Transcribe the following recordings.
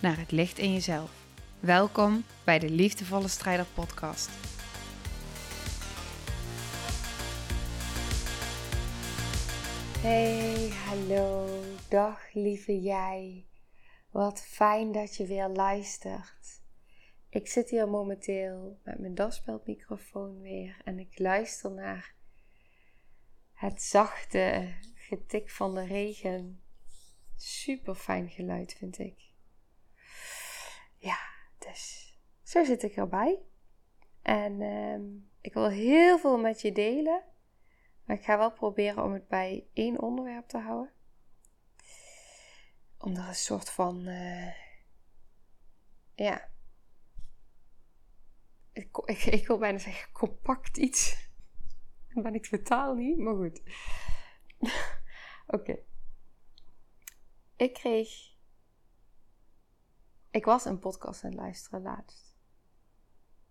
naar het licht in jezelf. Welkom bij de Liefdevolle Strijder Podcast. Hey, hallo, dag lieve jij. Wat fijn dat je weer luistert. Ik zit hier momenteel met mijn daspeldmicrofoon weer en ik luister naar het zachte getik van de regen. Super fijn geluid vind ik. Ja, dus zo zit ik erbij. En ehm, ik wil heel veel met je delen. Maar ik ga wel proberen om het bij één onderwerp te houden. Om er een soort van. Uh, ja. Ik, ik, ik, wil bijna zeggen compact iets. Dat ben ik totaal niet, maar goed. Oké. Ik kreeg. Ik was een podcast aan het luisteren laatst.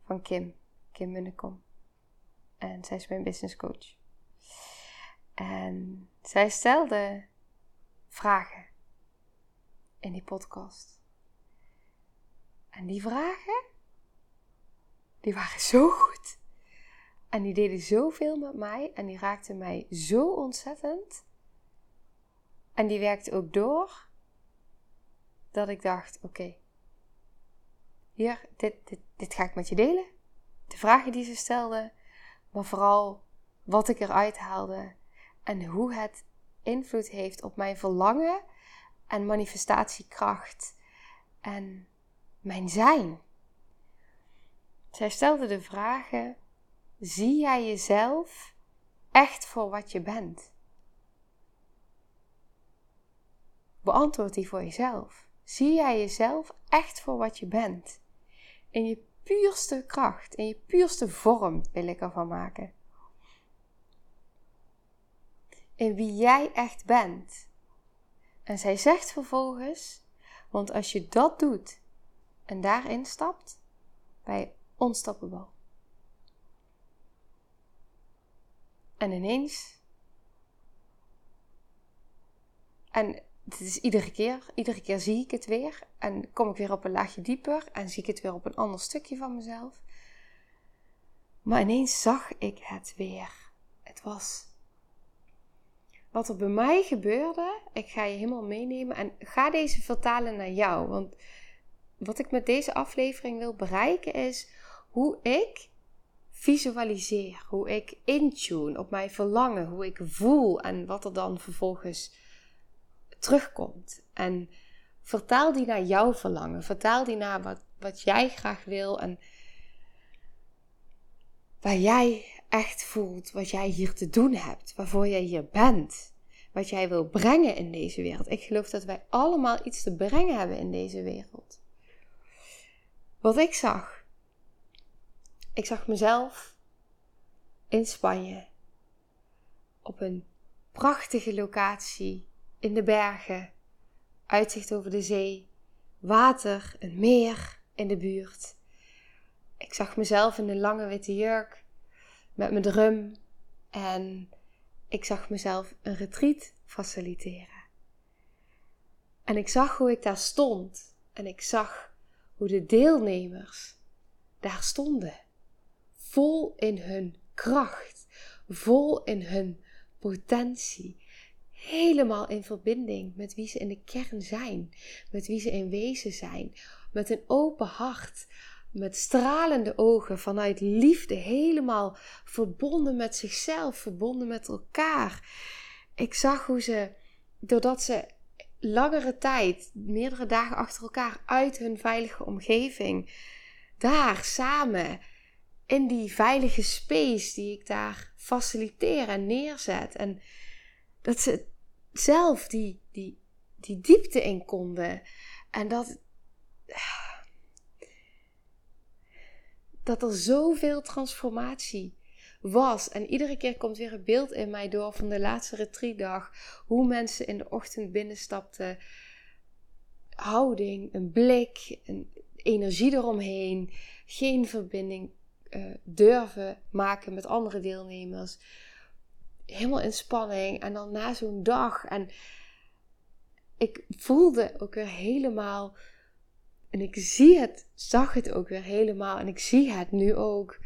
Van Kim. Kim Munnekom. En zij is mijn business coach. En zij stelde vragen in die podcast. En die vragen, die waren zo goed. En die deden zoveel met mij en die raakten mij zo ontzettend. En die werkte ook door dat ik dacht: oké, hier, dit, dit, dit ga ik met je delen. De vragen die ze stelde, maar vooral wat ik eruit haalde en hoe het invloed heeft op mijn verlangen en manifestatiekracht en mijn zijn. Zij stelde de vragen: zie jij jezelf echt voor wat je bent? Beantwoord die voor jezelf. Zie jij jezelf echt voor wat je bent? In je puurste kracht, in je puurste vorm wil ik ervan maken in wie jij echt bent. En zij zegt vervolgens, want als je dat doet en daarin stapt, ben je unstoppable. En ineens, en het is iedere keer, iedere keer zie ik het weer en kom ik weer op een laagje dieper en zie ik het weer op een ander stukje van mezelf. Maar ineens zag ik het weer. Het was wat er bij mij gebeurde, ik ga je helemaal meenemen en ga deze vertalen naar jou. Want wat ik met deze aflevering wil bereiken is hoe ik visualiseer, hoe ik intune op mijn verlangen, hoe ik voel en wat er dan vervolgens terugkomt. En vertaal die naar jouw verlangen, vertaal die naar wat, wat jij graag wil en waar jij echt voelt wat jij hier te doen hebt, waarvoor jij hier bent, wat jij wil brengen in deze wereld. Ik geloof dat wij allemaal iets te brengen hebben in deze wereld. Wat ik zag, ik zag mezelf in Spanje op een prachtige locatie in de bergen, uitzicht over de zee, water, een meer in de buurt. Ik zag mezelf in een lange witte jurk met mijn drum en ik zag mezelf een retreat faciliteren. En ik zag hoe ik daar stond en ik zag hoe de deelnemers daar stonden, vol in hun kracht, vol in hun potentie, helemaal in verbinding met wie ze in de kern zijn, met wie ze in wezen zijn, met een open hart, met stralende ogen, vanuit liefde, helemaal verbonden met zichzelf, verbonden met elkaar. Ik zag hoe ze, doordat ze langere tijd, meerdere dagen achter elkaar, uit hun veilige omgeving, daar samen in die veilige space die ik daar faciliteer en neerzet. En dat ze zelf die, die, die diepte in konden. En dat dat er zoveel transformatie was. En iedere keer komt weer een beeld in mij door van de laatste retreatdag. Hoe mensen in de ochtend binnenstapten. Houding, een blik, een energie eromheen. Geen verbinding uh, durven maken met andere deelnemers. Helemaal in spanning. En dan na zo'n dag. En ik voelde ook weer helemaal. En ik zie het, zag het ook weer helemaal. En ik zie het nu ook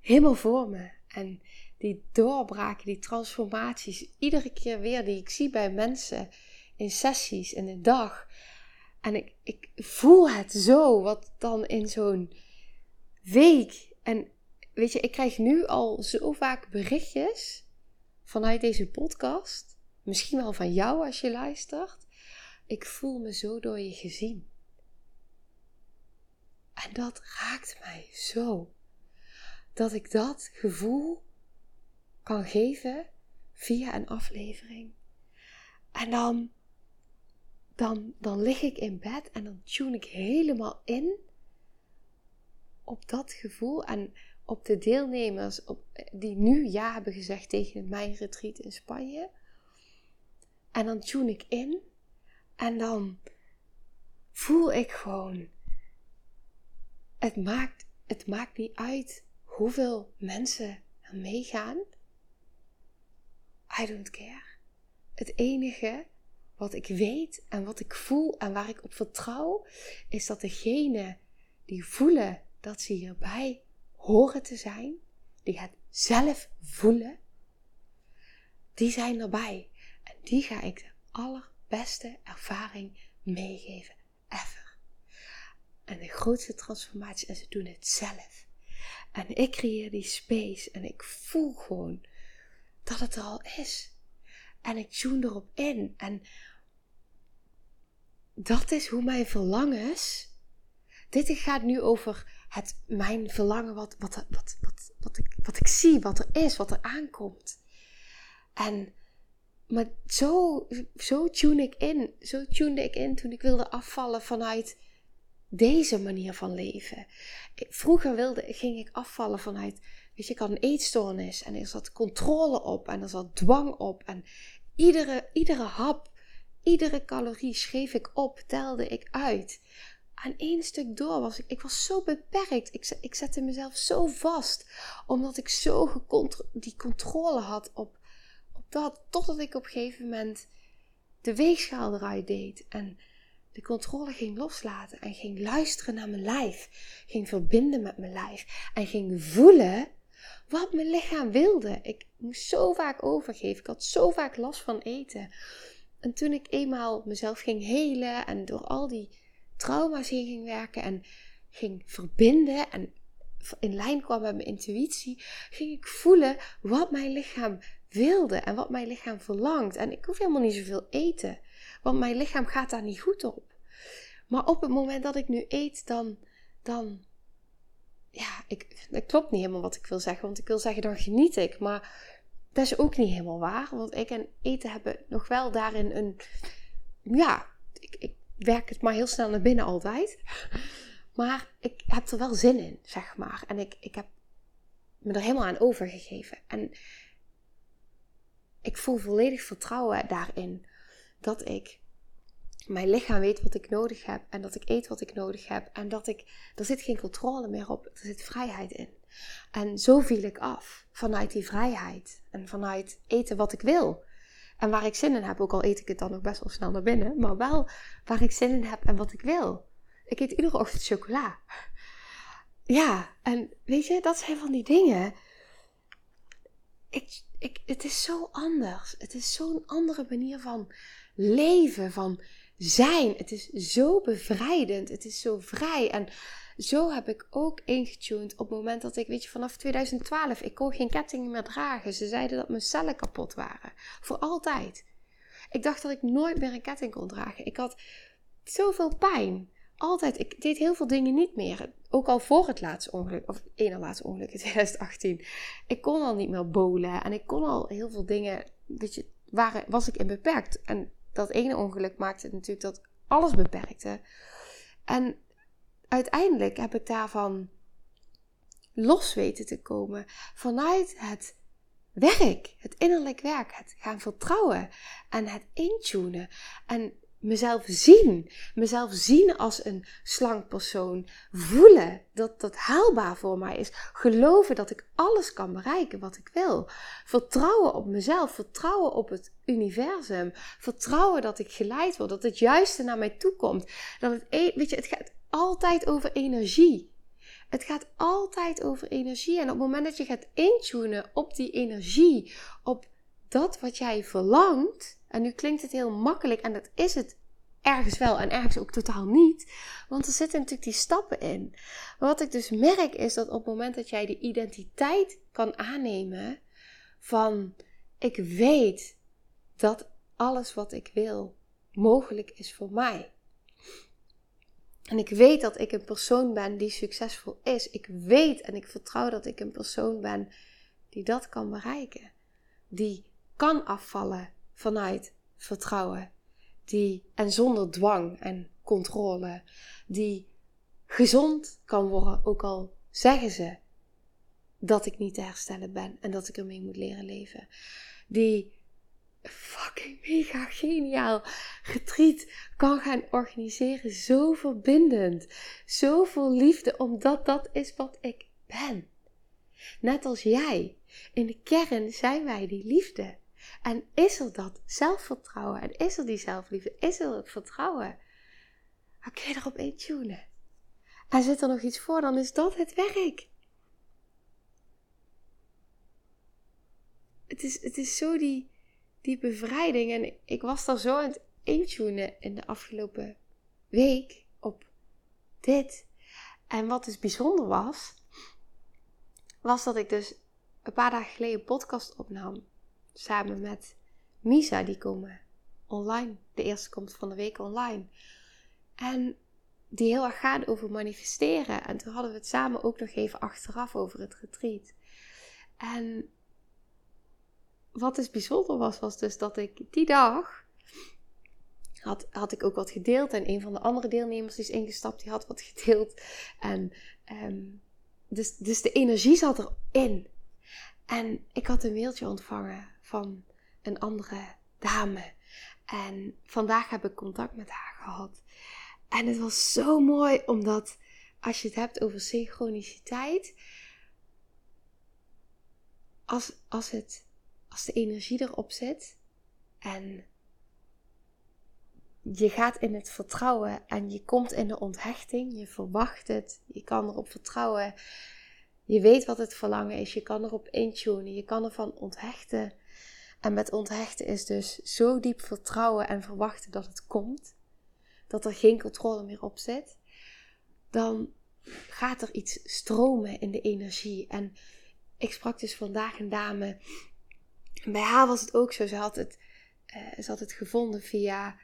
helemaal voor me. En die doorbraken, die transformaties, iedere keer weer die ik zie bij mensen in sessies, in de dag. En ik, ik voel het zo, wat dan in zo'n week. En weet je, ik krijg nu al zo vaak berichtjes vanuit deze podcast. Misschien wel van jou als je luistert. Ik voel me zo door je gezien. En dat raakt mij zo dat ik dat gevoel kan geven via een aflevering. En dan, dan, dan lig ik in bed en dan tune ik helemaal in op dat gevoel en op de deelnemers op, die nu ja hebben gezegd tegen mijn retreat in Spanje. En dan tune ik in en dan voel ik gewoon, het maakt, het maakt niet uit hoeveel mensen er meegaan. I don't care. Het enige wat ik weet en wat ik voel en waar ik op vertrouw, is dat degene die voelen dat ze hierbij horen te zijn, die het zelf voelen, die zijn erbij. En die ga ik de allerbeste ervaring meegeven ever. En de grootste transformatie, en ze doen het zelf. En ik creëer die space en ik voel gewoon dat het er al is. En ik tune erop in. En dat is hoe mijn verlangens. Dit gaat nu over het, mijn verlangen, wat, wat, wat, wat, wat, ik, wat ik zie, wat er is, wat er aankomt. En maar zo, zo tune ik in. Zo tunede ik in toen ik wilde afvallen vanuit deze manier van leven. Vroeger wilde, ging ik afvallen vanuit, weet je, ik had een eetstoornis en er zat controle op en er zat dwang op. En iedere, iedere hap, iedere calorie schreef ik op, telde ik uit. Aan één stuk door was ik, ik was zo beperkt. Ik, ik zette mezelf zo vast, omdat ik zo die controle had op, op dat, totdat ik op een gegeven moment de weegschaal eruit deed. En de controle ging loslaten en ging luisteren naar mijn lijf. Ging verbinden met mijn lijf en ging voelen wat mijn lichaam wilde. Ik moest zo vaak overgeven. Ik had zo vaak last van eten. En toen ik eenmaal mezelf ging helen en door al die trauma's heen ging werken en ging verbinden en in lijn kwam met mijn intuïtie, ging ik voelen wat mijn lichaam wilde en wat mijn lichaam verlangt. En ik hoef helemaal niet zoveel eten, want mijn lichaam gaat daar niet goed op. Maar op het moment dat ik nu eet, dan, dan ja, ik, dat klopt niet helemaal wat ik wil zeggen. Want ik wil zeggen, dan geniet ik. Maar dat is ook niet helemaal waar. Want ik en eten hebben nog wel daarin een, ja, ik, ik werk het maar heel snel naar binnen altijd. Maar ik heb er wel zin in, zeg maar. En ik, ik heb me er helemaal aan overgegeven. En ik voel volledig vertrouwen daarin dat ik mijn lichaam weet wat ik nodig heb en dat ik eet wat ik nodig heb en dat ik, er zit geen controle meer op, er zit vrijheid in. En zo viel ik af vanuit die vrijheid en vanuit eten wat ik wil. En waar ik zin in heb, ook al eet ik het dan nog best wel snel naar binnen, maar wel waar ik zin in heb en wat ik wil. Ik eet iedere ochtend chocola. Ja, en weet je, dat zijn van die dingen. Ik, ik, het is zo anders. Het is zo'n andere manier van leven, van zijn. Het is zo bevrijdend. Het is zo vrij. En zo heb ik ook ingetuned op het moment dat ik, weet je, vanaf 2012, ik kon geen kettingen meer dragen. Ze zeiden dat mijn cellen kapot waren. Voor altijd. Ik dacht dat ik nooit meer een ketting kon dragen. Ik had zoveel pijn. Altijd. Ik deed heel veel dingen niet meer. Ook al voor het laatste ongeluk, of één laatste ongeluk in 2018. Ik kon al niet meer bolen. En ik kon al heel veel dingen, weet je, waren, was ik in beperkt. En dat ene ongeluk maakte natuurlijk dat alles beperkte. En uiteindelijk heb ik daarvan los weten te komen. Vanuit het werk, het innerlijk werk, het gaan vertrouwen en het intunen. En mezelf zien, mezelf zien als een slank persoon, voelen dat dat haalbaar voor mij is, geloven dat ik alles kan bereiken wat ik wil, vertrouwen op mezelf, vertrouwen op het universum, vertrouwen dat ik geleid word, dat het juiste naar mij toe komt, dat het, e- weet je, het gaat altijd over energie. Het gaat altijd over energie. En op het moment dat je gaat intunen op die energie, op dat wat jij verlangt. En nu klinkt het heel makkelijk en dat is het ergens wel en ergens ook totaal niet. Want er zitten natuurlijk die stappen in. Maar wat ik dus merk is dat op het moment dat jij de identiteit kan aannemen van ik weet dat alles wat ik wil mogelijk is voor mij. En ik weet dat ik een persoon ben die succesvol is. Ik weet en ik vertrouw dat ik een persoon ben die dat kan bereiken. Die kan afvallen vanuit vertrouwen. Die, en zonder dwang en controle. Die gezond kan worden, ook al zeggen ze dat ik niet te herstellen ben en dat ik ermee moet leren leven. Die fucking mega geniaal retreat kan gaan organiseren. Zo verbindend. Zoveel liefde, omdat dat is wat ik ben. Net als jij. In de kern zijn wij die liefde. En is er dat zelfvertrouwen? En is er die zelfliefde? Is er het vertrouwen? Dan kun je erop intunen. En zit er nog iets voor, dan is dat het werk. Het is, het is zo die, die bevrijding. En ik was daar zo aan het intunen in de afgelopen week op dit. En wat dus bijzonder was, was dat ik dus een paar dagen geleden een podcast opnam. Samen met Misa, die komen online. De eerste komt van de week online. En die heel erg gaat over manifesteren. En toen hadden we het samen ook nog even achteraf over het retreat. En wat dus bijzonder was, was dus dat ik die dag had, had ik ook wat gedeeld. En een van de andere deelnemers die is ingestapt, die had wat gedeeld. En ehm, dus, dus de energie zat erin. En ik had een mailtje ontvangen van een andere dame. En vandaag heb ik contact met haar gehad. En het was zo mooi, omdat als je het hebt over synchroniciteit, als, als het als de energie erop zit en je gaat in het vertrouwen en je komt in de onthechting, je verwacht het, je kan erop vertrouwen, je weet wat het verlangen is, je kan erop intunen, je kan ervan onthechten. En met onthechten is dus zo diep vertrouwen en verwachten dat het komt, dat er geen controle meer op zit, dan gaat er iets stromen in de energie. En ik sprak dus vandaag een dame bij haar was het ook zo. Ze had het, uh, ze had het gevonden via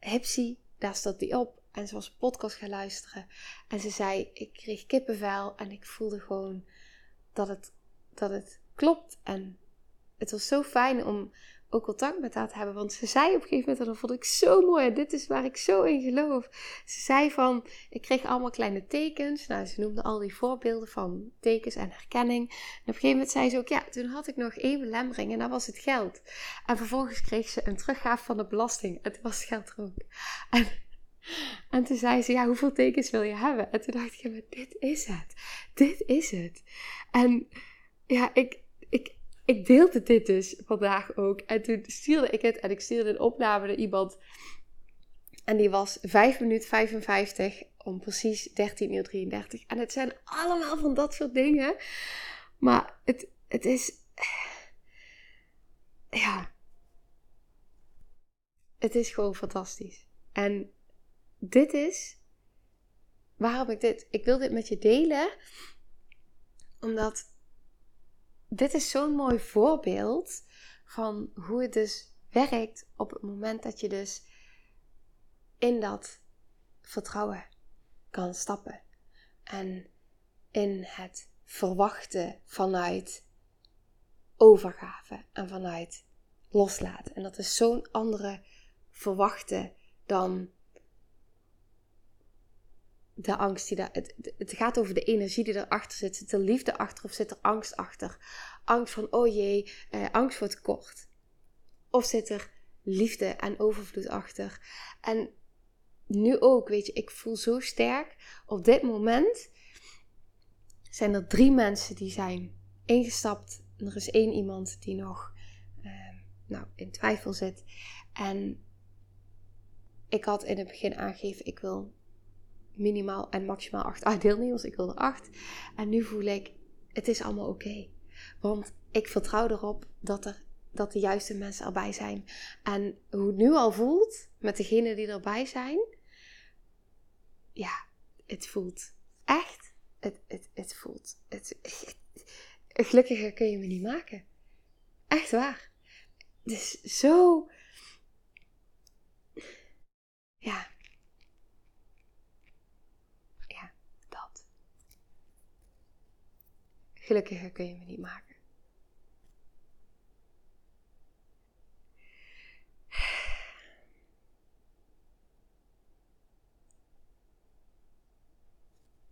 Hipsy. Daar stond die op. En ze was een podcast gaan luisteren. En ze zei, ik kreeg kippenvel. En ik voelde gewoon dat het, dat het klopt. En het was zo fijn om ook contact met haar te hebben. Want ze zei op een gegeven moment, en dat vond ik zo mooi, dit is waar ik zo in geloof. Ze zei van, ik kreeg allemaal kleine tekens. Nou, ze noemde al die voorbeelden van tekens en herkenning. En op een gegeven moment zei ze ook, ja, toen had ik nog één belemmering en dat was het geld. En vervolgens kreeg ze een teruggave van de belasting. Toen was het geld er ook. En, en toen zei ze, ja, hoeveel tekens wil je hebben? En toen dacht ik, maar dit is het. Dit is het. En ja, ik, ik, deelde dit dus vandaag ook. En toen stuurde ik het en ik stuurde een opname naar iemand. En die was 5 minuten 55 om precies 13 uur 33. En het zijn allemaal van dat soort dingen. Maar het, het is. Ja. Het is gewoon fantastisch. En dit is. Waarom ik dit. Ik wil dit met je delen. Omdat dit is zo'n mooi voorbeeld van hoe het dus werkt op het moment dat je dus in dat vertrouwen kan stappen. En in het verwachten vanuit overgave en vanuit loslaten. En dat is zo'n andere verwachten dan de angst die daar. Het, het gaat over de energie die erachter zit. Zit er liefde achter of zit er angst achter? Angst van, oh jee, eh, angst voor tekort. Of zit er liefde en overvloed achter? En nu ook, weet je, ik voel zo sterk. Op dit moment zijn er drie mensen die zijn ingestapt. Er is één iemand die nog uh, nou, in twijfel zit. En ik had in het begin aangegeven, ik wil minimaal en maximaal acht deelnemers. Ik wil er acht. En nu voel ik, het is allemaal oké. Want ik vertrouw erop dat, er, dat de juiste mensen erbij zijn. En hoe het nu al voelt, met degenen die erbij zijn. Ja, het voelt echt. Het, het, het voelt. Het, gelukkiger kun je me niet maken. Echt waar. Het is zo. Ja, Gelukkiger kun je me niet maken.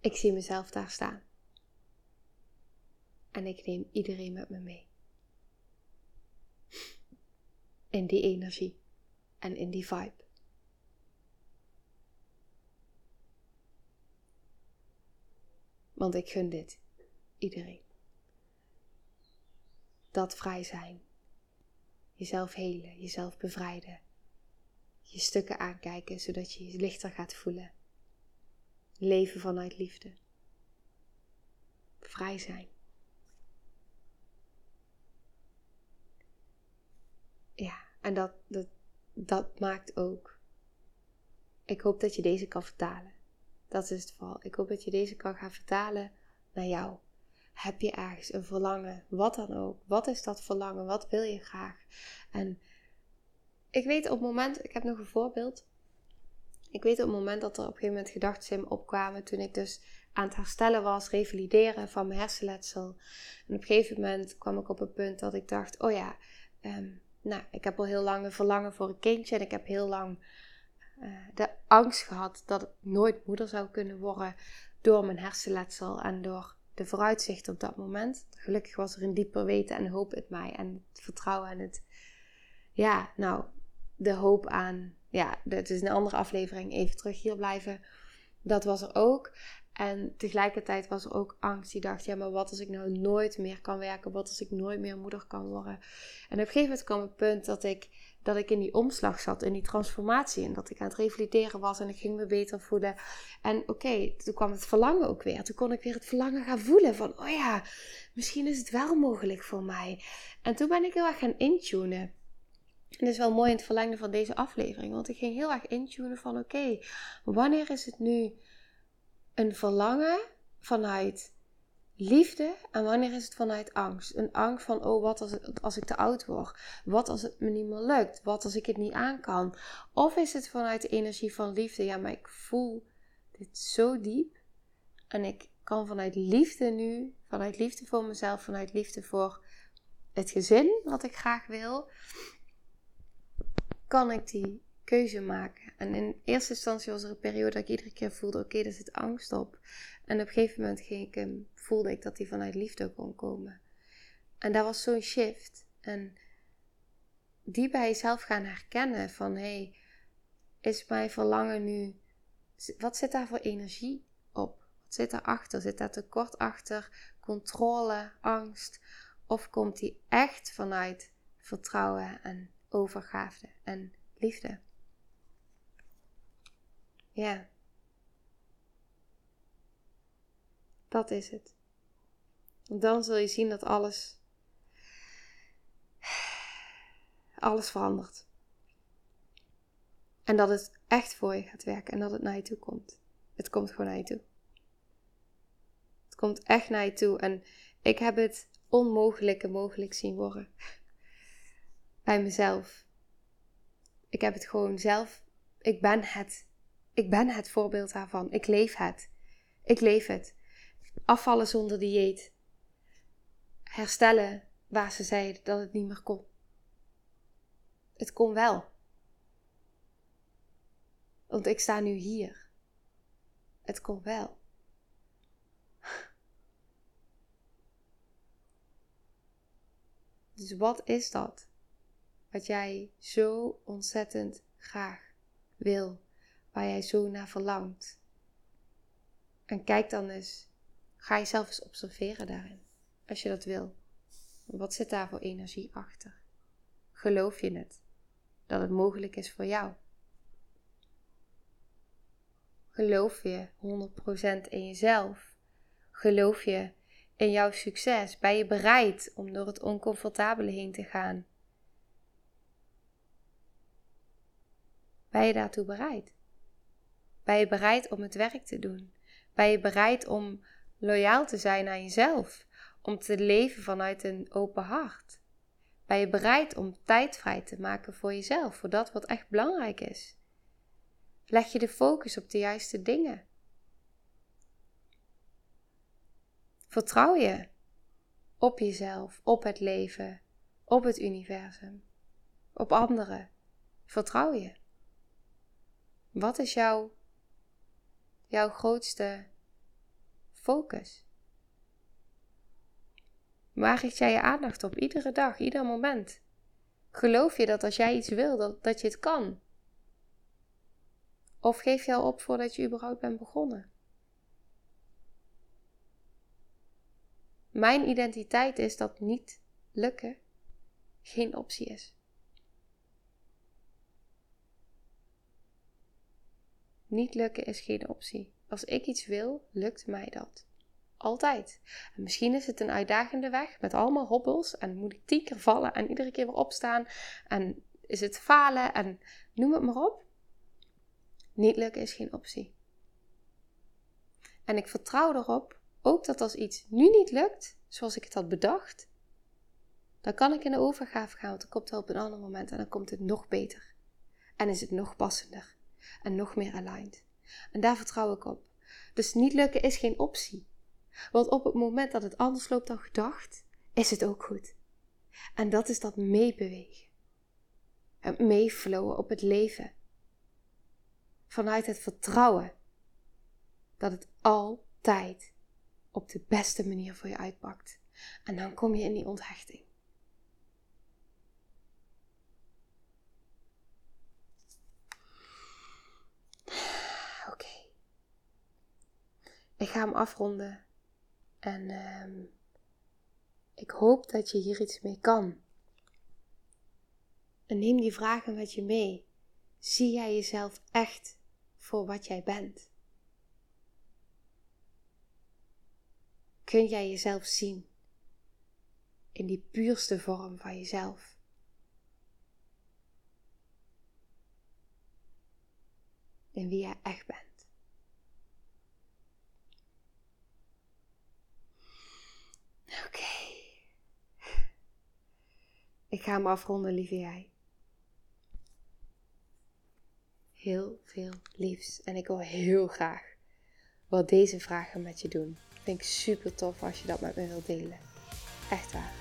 Ik zie mezelf daar staan. En ik neem iedereen met me mee. In die energie en in die vibe. Want ik gun dit iedereen. Dat vrij zijn. Jezelf helen, jezelf bevrijden. Je stukken aankijken zodat je je lichter gaat voelen. Leven vanuit liefde. Vrij zijn. Ja, en dat, dat, dat maakt ook. Ik hoop dat je deze kan vertalen. Dat is het vooral. Ik hoop dat je deze kan gaan vertalen naar jou. Heb je ergens een verlangen? Wat dan ook. Wat is dat verlangen? Wat wil je graag? En ik weet op het moment, ik heb nog een voorbeeld. Ik weet op het moment dat er op een gegeven moment gedachten opkwamen. Toen ik dus aan het herstellen was, revalideren van mijn hersenletsel. En op een gegeven moment kwam ik op een punt dat ik dacht: oh ja, ehm, nou, ik heb al heel lang een verlangen voor een kindje. En ik heb heel lang uh, de angst gehad dat ik nooit moeder zou kunnen worden door mijn hersenletsel en door de vooruitzicht op dat moment. Gelukkig was er een dieper weten en hoop in mij. En het vertrouwen en het, ja, nou, de hoop aan, ja, het is een andere aflevering, even terug hier blijven. Dat was er ook. En tegelijkertijd was er ook angst die dacht, ja, maar wat als ik nou nooit meer kan werken? Wat als ik nooit meer moeder kan worden? En op een gegeven moment kwam het punt dat ik dat ik in die omslag zat, in die transformatie. En dat ik aan het revalideren was en ik ging me beter voelen. En oké, toen kwam het verlangen ook weer. Toen kon ik weer het verlangen gaan voelen van, oh ja, misschien is het wel mogelijk voor mij. En toen ben ik heel erg gaan intunen. En dat is wel mooi in het verlengen van deze aflevering. Want ik ging heel erg intunen van, oké, wanneer is het nu een verlangen vanuit liefde en wanneer is het vanuit angst? Een angst van, oh, wat als, als ik te oud word? Wat als het me niet meer lukt? Wat als ik het niet aan kan? Of is het vanuit de energie van liefde? Ja, maar ik voel dit zo diep. En ik kan vanuit liefde nu, vanuit liefde voor mezelf, vanuit liefde voor het gezin wat ik graag wil, kan ik die keuze maken. En in eerste instantie was er een periode dat ik iedere keer voelde: oké, okay, er zit angst op. En op een gegeven moment ik voelde ik dat hij vanuit liefde kon komen. En dat was zo'n shift. En die bij jezelf gaan herkennen van hé, hey, is mijn verlangen nu, wat zit daar voor energie op? Wat zit daarachter? Zit daar tekort achter? Controle, angst? Of komt die echt vanuit vertrouwen en overgave en liefde? Ja. Dat is het. Dan zul je zien dat alles. Alles verandert. En dat het echt voor je gaat werken en dat het naar je toe komt. Het komt gewoon naar je toe. Het komt echt naar je toe. En ik heb het onmogelijke mogelijk zien worden. Bij mezelf. Ik heb het gewoon zelf. Ik ben het. Ik ben het voorbeeld daarvan. Ik leef het. Ik leef het. Afvallen zonder dieet. Herstellen waar ze zeiden dat het niet meer kon. Het kon wel. Want ik sta nu hier. Het komt wel. Dus wat is dat? Wat jij zo ontzettend graag wil, waar jij zo naar verlangt. En kijk dan eens, ga jezelf eens observeren daarin, als je dat wil. Wat zit daar voor energie achter? Geloof je het? Dat het mogelijk is voor jou? Geloof je 100% in jezelf? Geloof je in jouw succes? Ben je bereid om door het oncomfortabele heen te gaan? Ben je daartoe bereid? Ben je bereid om het werk te doen? Ben je bereid om loyaal te zijn aan jezelf? Om te leven vanuit een open hart? Ben je bereid om tijd vrij te maken voor jezelf, voor dat wat echt belangrijk is? Leg je de focus op de juiste dingen? Vertrouw je op jezelf, op het leven, op het universum, op anderen? Vertrouw je? Wat is jouw, jouw grootste focus? Waar richt jij je aandacht op? Iedere dag, ieder moment. Geloof je dat als jij iets wil, dat, dat je het kan? Of geef je al op voordat je überhaupt bent begonnen? Mijn identiteit is dat niet lukken geen optie is. Niet lukken is geen optie. Als ik iets wil, lukt mij dat. Altijd. En misschien is het een uitdagende weg met allemaal hobbels en moet ik tien keer vallen en iedere keer weer opstaan en is het falen en noem het maar op. Niet lukken is geen optie. En ik vertrouw erop ook dat als iets nu niet lukt, zoals ik het had bedacht, dan kan ik in de overgave gaan, want dan komt het op een ander moment en dan komt het nog beter. En is het nog passender en nog meer aligned. En daar vertrouw ik op. Dus niet lukken is geen optie. Want op het moment dat het anders loopt dan gedacht, is het ook goed. En dat is dat meebewegen. Het meeflowen op het leven. Vanuit het vertrouwen dat het altijd op de beste manier voor je uitpakt. En dan kom je in die onthechting. Oké. Ik ga hem afronden. En um, ik hoop dat je hier iets mee kan. En neem die vragen met je mee. Zie jij jezelf echt voor wat jij bent? Kun jij jezelf zien in die puurste vorm van jezelf? In wie jij echt bent. Oké. Ik ga hem afronden, lieve jij. Heel veel liefs. En ik wil heel graag wat deze vragen met je doen. Vind ik super tof als je dat met me wilt delen. Echt waar.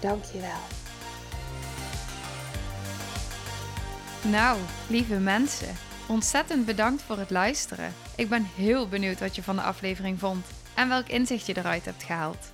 Dank je wel. Nou, lieve mensen, ontzettend bedankt voor het luisteren. Ik ben heel benieuwd wat je van de aflevering vond en welk inzicht je eruit hebt gehaald.